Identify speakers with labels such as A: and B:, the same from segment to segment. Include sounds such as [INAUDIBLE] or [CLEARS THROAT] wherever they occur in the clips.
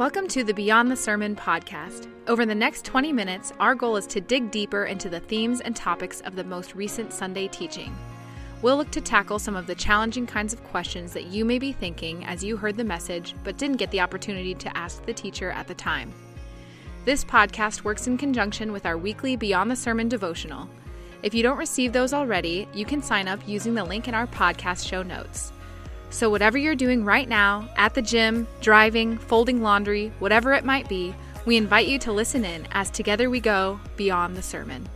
A: Welcome to the Beyond the Sermon podcast. Over the next 20 minutes, our goal is to dig deeper into the themes and topics of the most recent Sunday teaching. We'll look to tackle some of the challenging kinds of questions that you may be thinking as you heard the message but didn't get the opportunity to ask the teacher at the time. This podcast works in conjunction with our weekly Beyond the Sermon devotional. If you don't receive those already, you can sign up using the link in our podcast show notes. So, whatever you're doing right now, at the gym, driving, folding laundry, whatever it might be, we invite you to listen in as together we go beyond the sermon.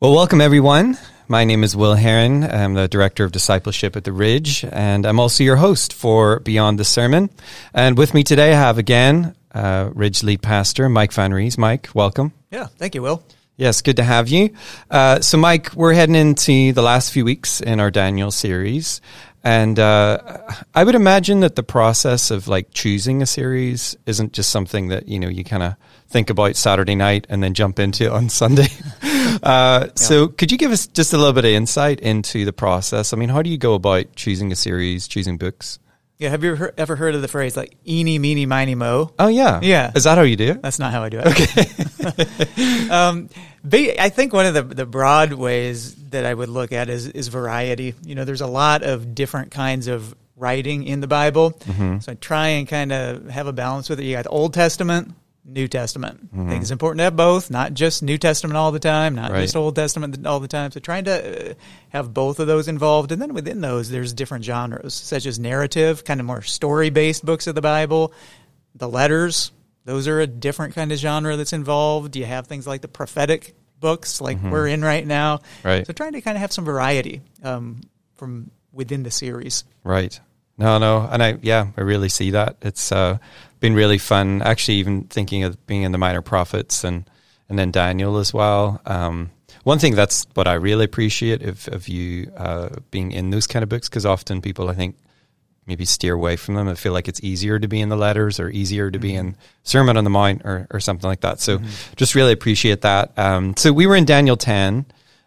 B: Well, welcome everyone. My name is Will Heron. I'm the Director of Discipleship at The Ridge, and I'm also your host for Beyond the Sermon. And with me today, I have again uh, Ridge Lead Pastor Mike Van Rees. Mike, welcome.
C: Yeah, thank you, Will.
B: Yes, good to have you. Uh, so, Mike, we're heading into the last few weeks in our Daniel series. And uh, I would imagine that the process of like choosing a series isn't just something that, you know, you kind of think about Saturday night and then jump into on [LAUGHS] Sunday. uh, yeah. So, could you give us just a little bit of insight into the process? I mean, how do you go about choosing a series, choosing books?
C: Yeah, have you ever heard of the phrase like "eeny, meeny, miny, mo"?
B: Oh yeah,
C: yeah.
B: Is that how you do it?
C: That's not how I do it. Okay. [LAUGHS] [LAUGHS] um, I think one of the the broad ways that I would look at is is variety. You know, there's a lot of different kinds of writing in the Bible, mm-hmm. so I try and kind of have a balance with it. You got the Old Testament, New Testament. Mm-hmm. I think it's important to have both, not just New Testament all the time, not right. just Old Testament all the time. So trying to uh, have both of those involved. And then within those, there's different genres, such as narrative, kind of more story based books of the Bible, the letters. Those are a different kind of genre that's involved. You have things like the prophetic books, like mm-hmm. we're in right now.
B: Right.
C: So trying to kind of have some variety um, from within the series.
B: Right. No, no, and I yeah, I really see that. It's uh, been really fun. Actually, even thinking of being in the Minor Prophets and and then Daniel as well. Um, one thing that's what I really appreciate of, of you uh, being in those kind of books because often people I think maybe steer away from them. I feel like it's easier to be in the letters or easier to mm-hmm. be in Sermon on the Mount or, or something like that. So mm-hmm. just really appreciate that. Um, so we were in Daniel 10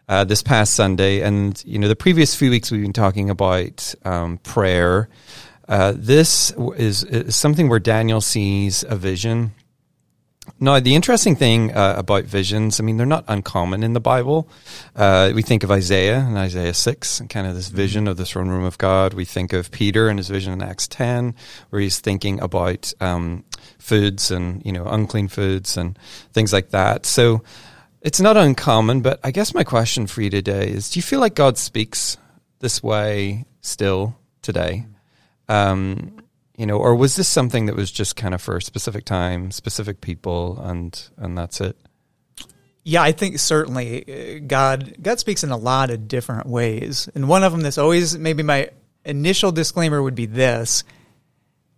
B: uh, this past Sunday, and you know the previous few weeks we've been talking about um, prayer uh, this is, is, something where Daniel sees a vision. Now, the interesting thing uh, about visions, I mean, they're not uncommon in the Bible. Uh, we think of Isaiah and Isaiah 6, and kind of this vision of the throne room of God. We think of Peter and his vision in Acts 10, where he's thinking about um, foods and, you know, unclean foods and things like that. So it's not uncommon, but I guess my question for you today is do you feel like God speaks this way still today? Um, you know, or was this something that was just kind of for a specific time, specific people, and and that's it?
C: Yeah, I think certainly uh, God God speaks in a lot of different ways, and one of them that's always maybe my initial disclaimer would be this: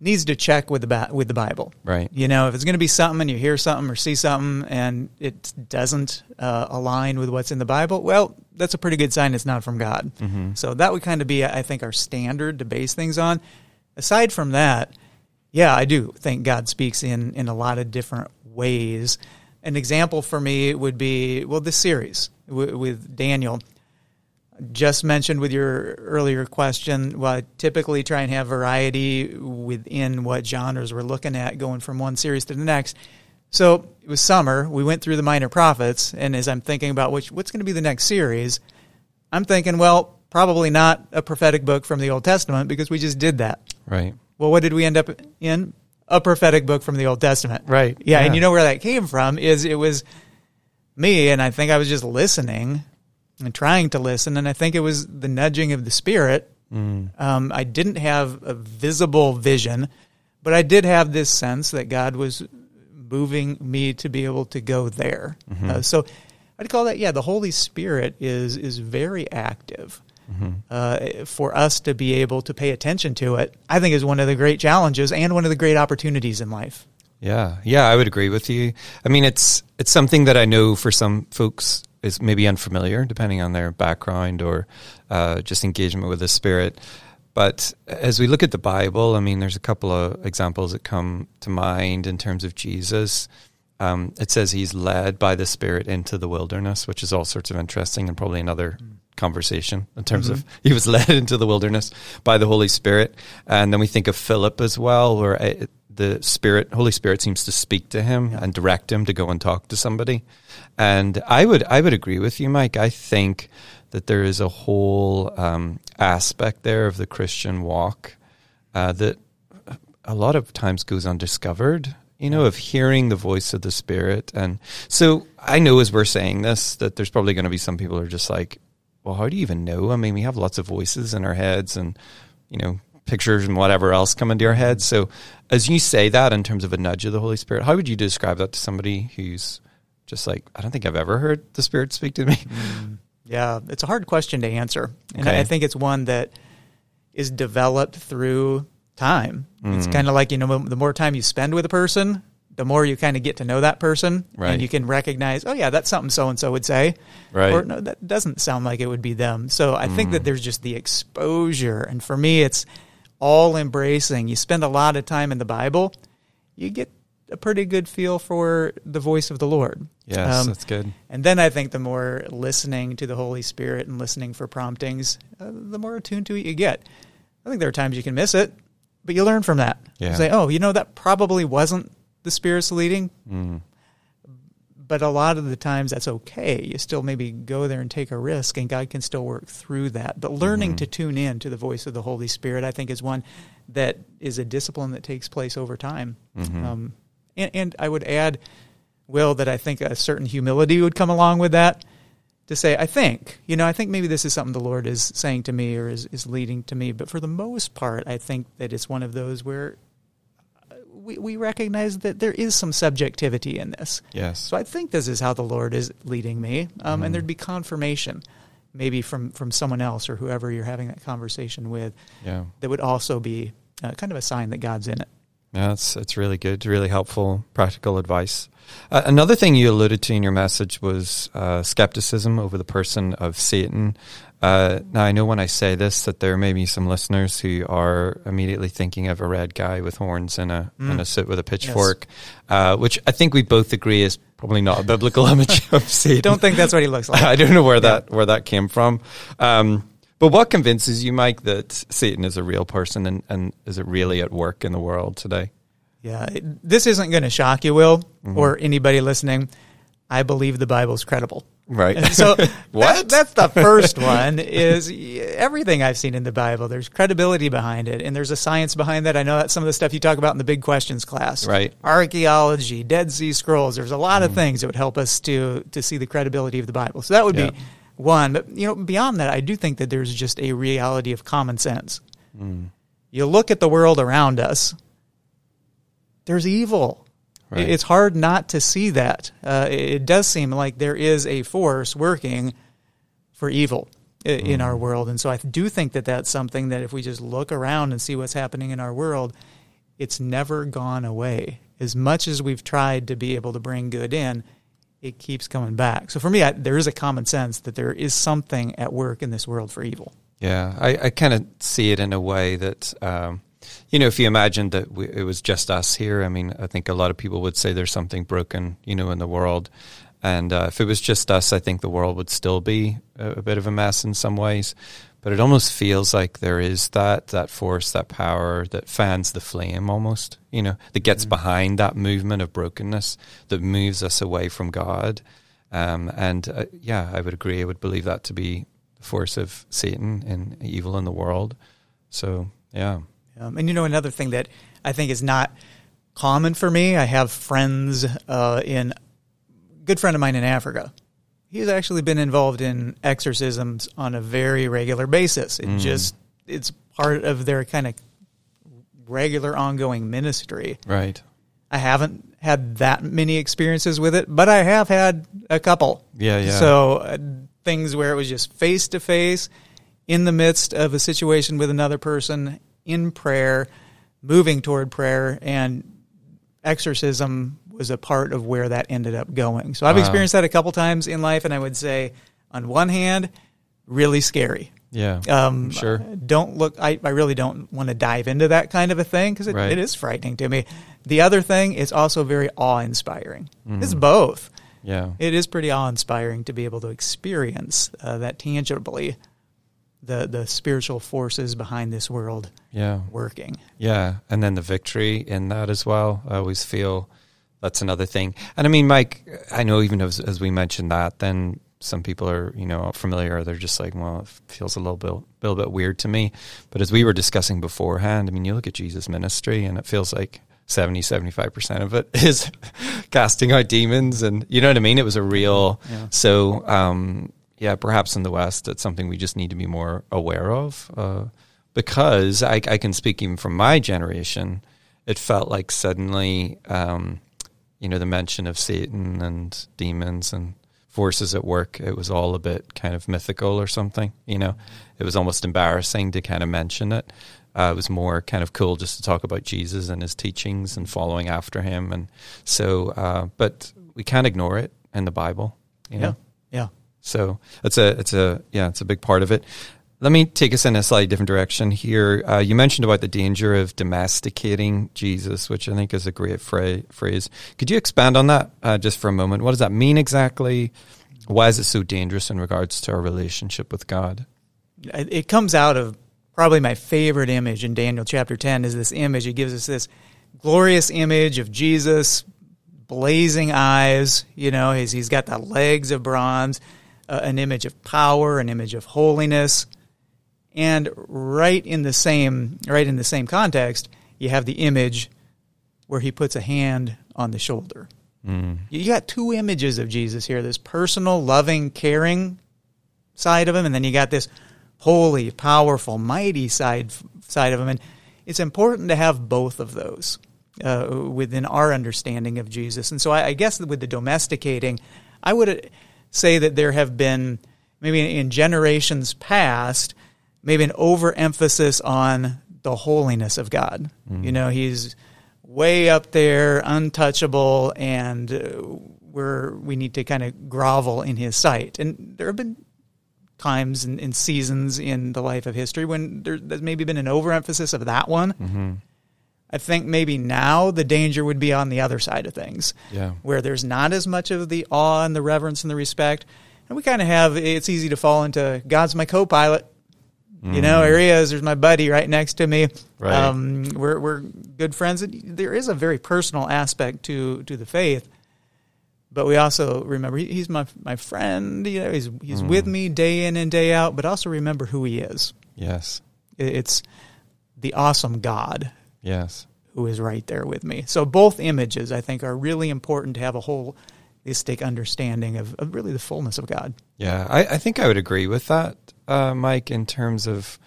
C: needs to check with the with the Bible.
B: Right.
C: You know, if it's going to be something and you hear something or see something and it doesn't uh, align with what's in the Bible, well, that's a pretty good sign it's not from God. Mm-hmm. So that would kind of be, I think, our standard to base things on aside from that, yeah, I do think God speaks in in a lot of different ways. An example for me would be well, this series w- with Daniel. Just mentioned with your earlier question, well, I typically try and have variety within what genres we're looking at, going from one series to the next. So it was summer. We went through the minor prophets, and as I'm thinking about which, what's going to be the next series, I'm thinking, well, probably not a prophetic book from the Old Testament because we just did that.
B: Right.
C: Well, what did we end up in? A prophetic book from the Old Testament.
B: Right.
C: Yeah, yeah. and you know where that came from is it was me and I think I was just listening and trying to listen and I think it was the nudging of the spirit. Mm. Um, I didn't have a visible vision, but I did have this sense that God was moving me to be able to go there. Mm-hmm. Uh, so I'd call that yeah, the Holy Spirit is is very active mm-hmm. uh, for us to be able to pay attention to it, I think is one of the great challenges and one of the great opportunities in life.
B: Yeah, yeah, I would agree with you. I mean, it's it's something that I know for some folks is maybe unfamiliar, depending on their background or uh, just engagement with the Spirit. But as we look at the Bible, I mean, there's a couple of examples that come to mind in terms of Jesus. Um, it says he's led by the Spirit into the wilderness, which is all sorts of interesting and probably another conversation in terms mm-hmm. of [LAUGHS] he was led into the wilderness by the Holy Spirit. And then we think of Philip as well, where it, the Spirit, Holy Spirit seems to speak to him yeah. and direct him to go and talk to somebody. And I would, I would agree with you, Mike. I think that there is a whole um, aspect there of the Christian walk uh, that a lot of times goes undiscovered you know, of hearing the voice of the Spirit. And so I know as we're saying this that there's probably going to be some people who are just like, well, how do you even know? I mean, we have lots of voices in our heads and, you know, pictures and whatever else come into your head. So as you say that in terms of a nudge of the Holy Spirit, how would you describe that to somebody who's just like, I don't think I've ever heard the Spirit speak to me? Mm,
C: yeah, it's a hard question to answer. And okay. I think it's one that is developed through time. Mm. It's kind of like, you know, the more time you spend with a person, the more you kind of get to know that person right. and you can recognize, oh yeah, that's something so and so would say.
B: Right.
C: Or no, that doesn't sound like it would be them. So I mm. think that mm. there's just the exposure. And for me, it's all embracing. You spend a lot of time in the Bible, you get a pretty good feel for the voice of the Lord.
B: Yes, um, that's good.
C: And then I think the more listening to the Holy Spirit and listening for promptings, uh, the more attuned to it you get. I think there are times you can miss it but you learn from that.
B: Yeah.
C: You say, oh, you know, that probably wasn't the Spirit's leading. Mm. But a lot of the times that's okay. You still maybe go there and take a risk, and God can still work through that. But learning mm-hmm. to tune in to the voice of the Holy Spirit, I think, is one that is a discipline that takes place over time. Mm-hmm. Um, and, and I would add, Will, that I think a certain humility would come along with that to say, I think, you know, I think maybe this is something the Lord is saying to me or is, is leading to me. But for the most part, I think that it's one of those where we, we recognize that there is some subjectivity in this.
B: Yes.
C: So I think this is how the Lord is leading me. Um, mm-hmm. And there'd be confirmation maybe from, from someone else or whoever you're having that conversation with
B: yeah.
C: that would also be uh, kind of a sign that God's in it.
B: Yeah, it's, it's really good, really helpful, practical advice. Uh, another thing you alluded to in your message was uh, skepticism over the person of Satan. Uh, now, I know when I say this that there may be some listeners who are immediately thinking of a red guy with horns and a mm. and a suit with a pitchfork, yes. Uh, which I think we both agree is probably not a biblical [LAUGHS] image of Satan.
C: Don't think that's what he looks [LAUGHS] like.
B: I don't know where yeah. that where that came from. Um, but what convinces you, Mike, that Satan is a real person and, and is it really at work in the world today?
C: Yeah, this isn't going to shock you, Will, mm-hmm. or anybody listening. I believe the Bible's credible.
B: Right.
C: so [LAUGHS] what? That, that's the first [LAUGHS] one. Is everything I've seen in the Bible. There's credibility behind it, and there's a science behind that. I know that's some of the stuff you talk about in the big questions class.
B: Right.
C: Archaeology, Dead Sea Scrolls. There's a lot mm. of things that would help us to to see the credibility of the Bible. So that would yeah. be one. But you know, beyond that, I do think that there's just a reality of common sense. Mm. You look at the world around us there's evil. Right. It's hard not to see that. Uh, it does seem like there is a force working for evil in mm. our world. And so I do think that that's something that if we just look around and see what's happening in our world, it's never gone away. As much as we've tried to be able to bring good in, it keeps coming back. So for me, I, there is a common sense that there is something at work in this world for evil.
B: Yeah, I, I kind of see it in a way that um, you know, if you imagine that we, it was just us here, I mean, I think a lot of people would say there's something broken, you know, in the world. And uh, if it was just us, I think the world would still be a, a, bit of a mess in some ways. But it almost feels like there is that that force, that power that fans the flame, almost. You know, that gets mm-hmm. behind that movement of brokenness that moves us away from God. Um, and uh, yeah, I would agree. I would believe that to be the force of Satan and evil in the world. So yeah.
C: Um, and you know, another thing that I think is not common for me, I have friends uh, in, good friend of mine in Africa. He's actually been involved in exorcisms on a very regular basis. It mm. just, it's part of their kind of regular ongoing ministry.
B: Right.
C: I haven't had that many experiences with it, but I have had a couple.
B: Yeah, yeah.
C: So uh, things where it was just face to face in the midst of a situation with another person in prayer, moving toward prayer, and exorcism was a part of where that ended up going. So I've wow. experienced that a couple times in life, and I would say, on one hand, really scary.
B: Yeah, um, sure.
C: Don't look. I, I really don't want to dive into that kind of a thing because it, right. it is frightening to me. The other thing is also very awe inspiring. Mm. It's both.
B: Yeah.
C: It is pretty awe inspiring to be able to experience uh, that tangibly, the the spiritual forces behind this world
B: Yeah.
C: working.
B: Yeah, and then the victory in that as well. I always feel that's another thing. And I mean, Mike, I know even as, as we mentioned that, then some people are you know familiar. They're just like, well, it feels a little bit, a little bit weird to me. But as we were discussing beforehand, I mean, you look at Jesus' ministry, and it feels like 70 75% of it [LAUGHS] is casting out demons and you know what i mean it was a real
C: Yeah.
B: so um yeah perhaps in the west it's something we just need to be more aware of uh because i i can speak even from my generation it felt like suddenly um you know the mention of satan and demons and forces at work it was all a bit kind of mythical or something you know it was almost embarrassing to kind of mention it uh, it was more kind of cool just to talk about Jesus and his teachings and following after him. And so, uh, but we can't ignore it in the Bible. You know? So it's a, it's a, yeah, it's a big part of it. Let me take us in a slightly different direction here. Uh, you mentioned about the danger of domesticating Jesus, which I think is a great fra- phrase. Could you expand on that uh, just for a moment? What does that mean exactly? Why is it so dangerous in regards to our relationship with God?
C: It it comes out of probably my favorite image in Daniel chapter 10 is this image. It gives us this glorious image of Jesus, blazing eyes. You know, he's, he's got the legs of bronze, uh, an image of power, an image of holiness. And right in the same, right in the same context, you have the image where he puts a hand on the shoulder.
B: Mm.
C: You got two images of Jesus here this personal, loving, caring side of him, and then you got this holy, powerful, mighty side side of him. And it's important to have both of those uh, within our understanding of Jesus. And so I, I guess with the domesticating, I would say that there have been maybe in generations past, maybe an overemphasis on the holiness of God. You know, He's way up there, untouchable, and uh, we're we need to kind of grovel in His sight. And there have been times and, and seasons in the life of history when there, there's maybe been an overemphasis of that one.
B: Mm-hmm.
C: I think maybe now the danger would be on the other side of things,
B: Yeah.
C: where there's not as much of the awe and the reverence and the respect. And we kind of have, it's easy to fall into God's my co pilot. You know, here he is. There's my buddy right next to me.
B: Right.
C: Um, we're we're good friends. And There is a very personal aspect to to the faith, but we also remember he, he's my my friend. You know, he's he's with me day in and day out. But also remember who he is.
B: Yes.
C: It- It's the awesome God
B: Yes.
C: who is right there with me. So both images, I think, are really important to have a holistic understanding of, of really the fullness of God.
B: Yeah, I, I think I would agree with that, uh, Mike, in terms of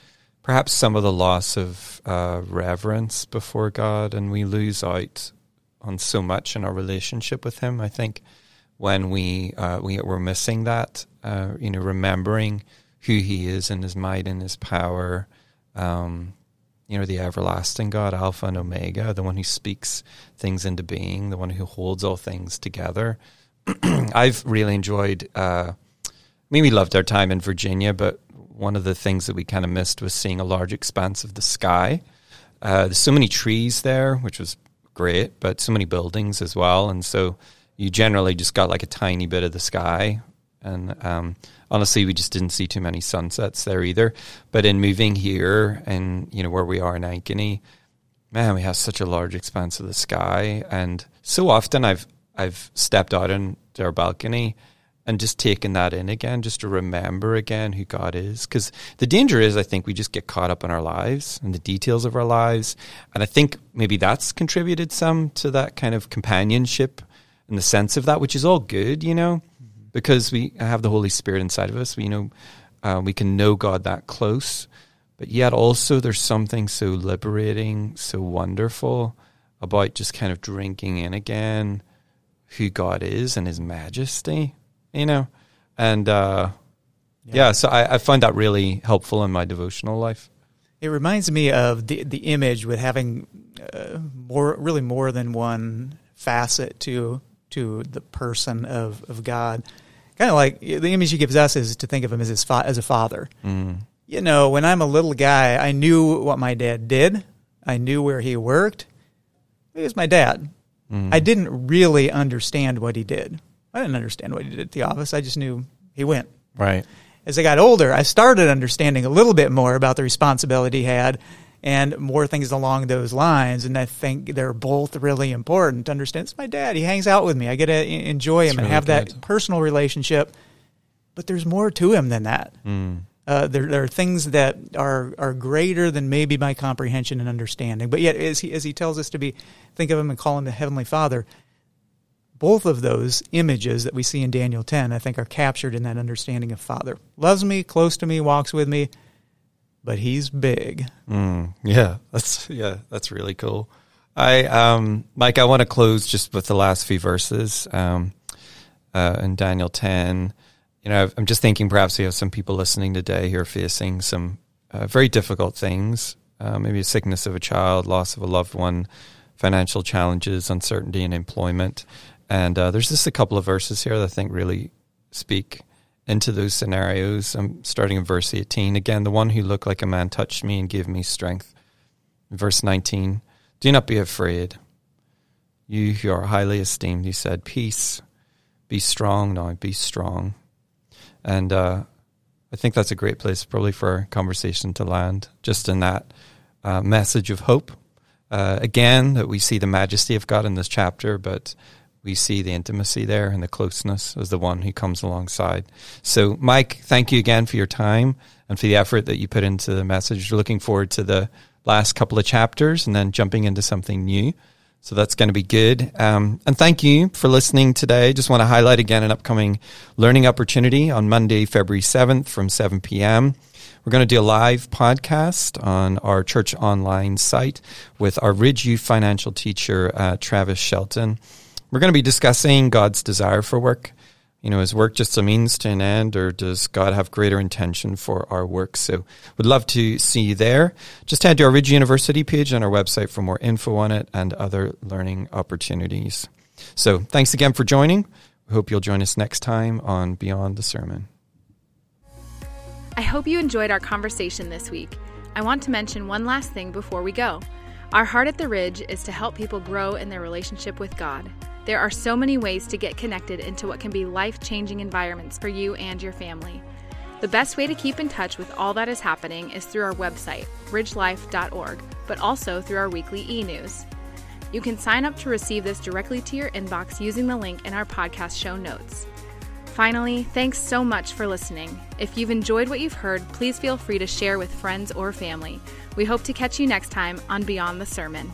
B: perhaps some of the loss of uh, reverence before God, and we lose out on so much in our relationship with Him. I think when we uh, we we're missing that, uh, you know, remembering who He is and His might and His power. Um, you know, the everlasting God, Alpha and Omega, the one who speaks things into being, the one who holds all things together. [CLEARS THROAT] I've really enjoyed. Uh, I mean, we loved our time in Virginia, but one of the things that we kind of missed was seeing a large expanse of the sky. Uh, there's so many trees there, which was great, but so many buildings as well, and so you generally just got like a tiny bit of the sky. And um, honestly, we just didn't see too many sunsets there either. But in moving here, and you know where we are in Ankeny, man, we have such a large expanse of the sky, and so often I've I've stepped out into our balcony and just taken that in again, just to remember again who God is. Because the danger is, I think, we just get caught up in our lives and the details of our lives, and I think maybe that's contributed some to that kind of companionship and the sense of that, which is all good, you know, because we have the Holy Spirit inside of us. We you know uh, we can know God that close, but yet also there's something so liberating, so wonderful about just kind of drinking in again who God is and His majesty, you know, and uh, yeah. so I, I find that really helpful in my devotional life.
C: It reminds me of the the image with having uh, more, really more than one facet to to the person of, of God. Kind of like the image he gives us is to think of him as his fa- as a father.
B: Mm.
C: You know, when I'm a little guy, I knew what my dad did. I knew where he worked. He was my dad.
B: Mm.
C: I didn't really understand what he did. I didn't understand what he did at the office. I just knew he went.
B: Right.
C: As I got older, I started understanding a little bit more about the responsibility he had and more things along those lines. And I think they're both really important to understand. It's my dad. He hangs out with me. I get to enjoy him and
B: really
C: have that personal relationship. But there's more to him than that.
B: Mm.
C: Uh, there, there are things that are are greater than maybe my comprehension and understanding. But yet, as he as he tells us to be, think of him and call him the heavenly Father. Both of those images that we see in Daniel ten, I think, are captured in that understanding of Father. Loves me, close to me, walks with me, but he's big.
B: Mm, yeah, that's yeah, that's really cool. I um, Mike, I want to close just with the last few verses um, uh, in Daniel ten. You know, I'm just thinking perhaps we have some people listening today who are facing some uh, very difficult things, uh, maybe a sickness of a child, loss of a loved one, financial challenges, uncertainty in employment, and uh, there's just a couple of verses here that I think really speak into those scenarios. I'm starting in verse 18. Again, the one who looked like a man touched me and gave me strength. Verse 19. Do not be afraid. You who are highly esteemed, he said, peace, be strong now, be strong. And uh, I think that's a great place probably for our conversation to land, just in that uh, message of hope. Uh, again, that we see the majesty of God in this chapter, but we see the intimacy there and the closeness as the one who comes alongside. So, Mike, thank you again for your time and for the effort that you put into the message. We're looking forward to the last couple of chapters and then jumping into something new. So that's going to be good. Um, and thank you for listening today. Just want to highlight again an upcoming learning opportunity on Monday, February 7th from 7 p.m. We're going to do a live podcast on our church online site with our Ridge Youth financial teacher, uh, Travis Shelton. We're going to be discussing God's desire for work. You know, is work just a means to an end, or does God have greater intention for our work? So, would love to see you there. Just head to our Ridge University page on our website for more info on it and other learning opportunities. So, thanks again for joining. We hope you'll join us next time on Beyond the Sermon.
A: I hope you enjoyed our conversation this week. I want to mention one last thing before we go. Our heart at the Ridge is to help people grow in their relationship with God. There are so many ways to get connected into what can be life changing environments for you and your family. The best way to keep in touch with all that is happening is through our website, ridgelife.org, but also through our weekly e news. You can sign up to receive this directly to your inbox using the link in our podcast show notes. Finally, thanks so much for listening. If you've enjoyed what you've heard, please feel free to share with friends or family. We hope to catch you next time on Beyond the Sermon.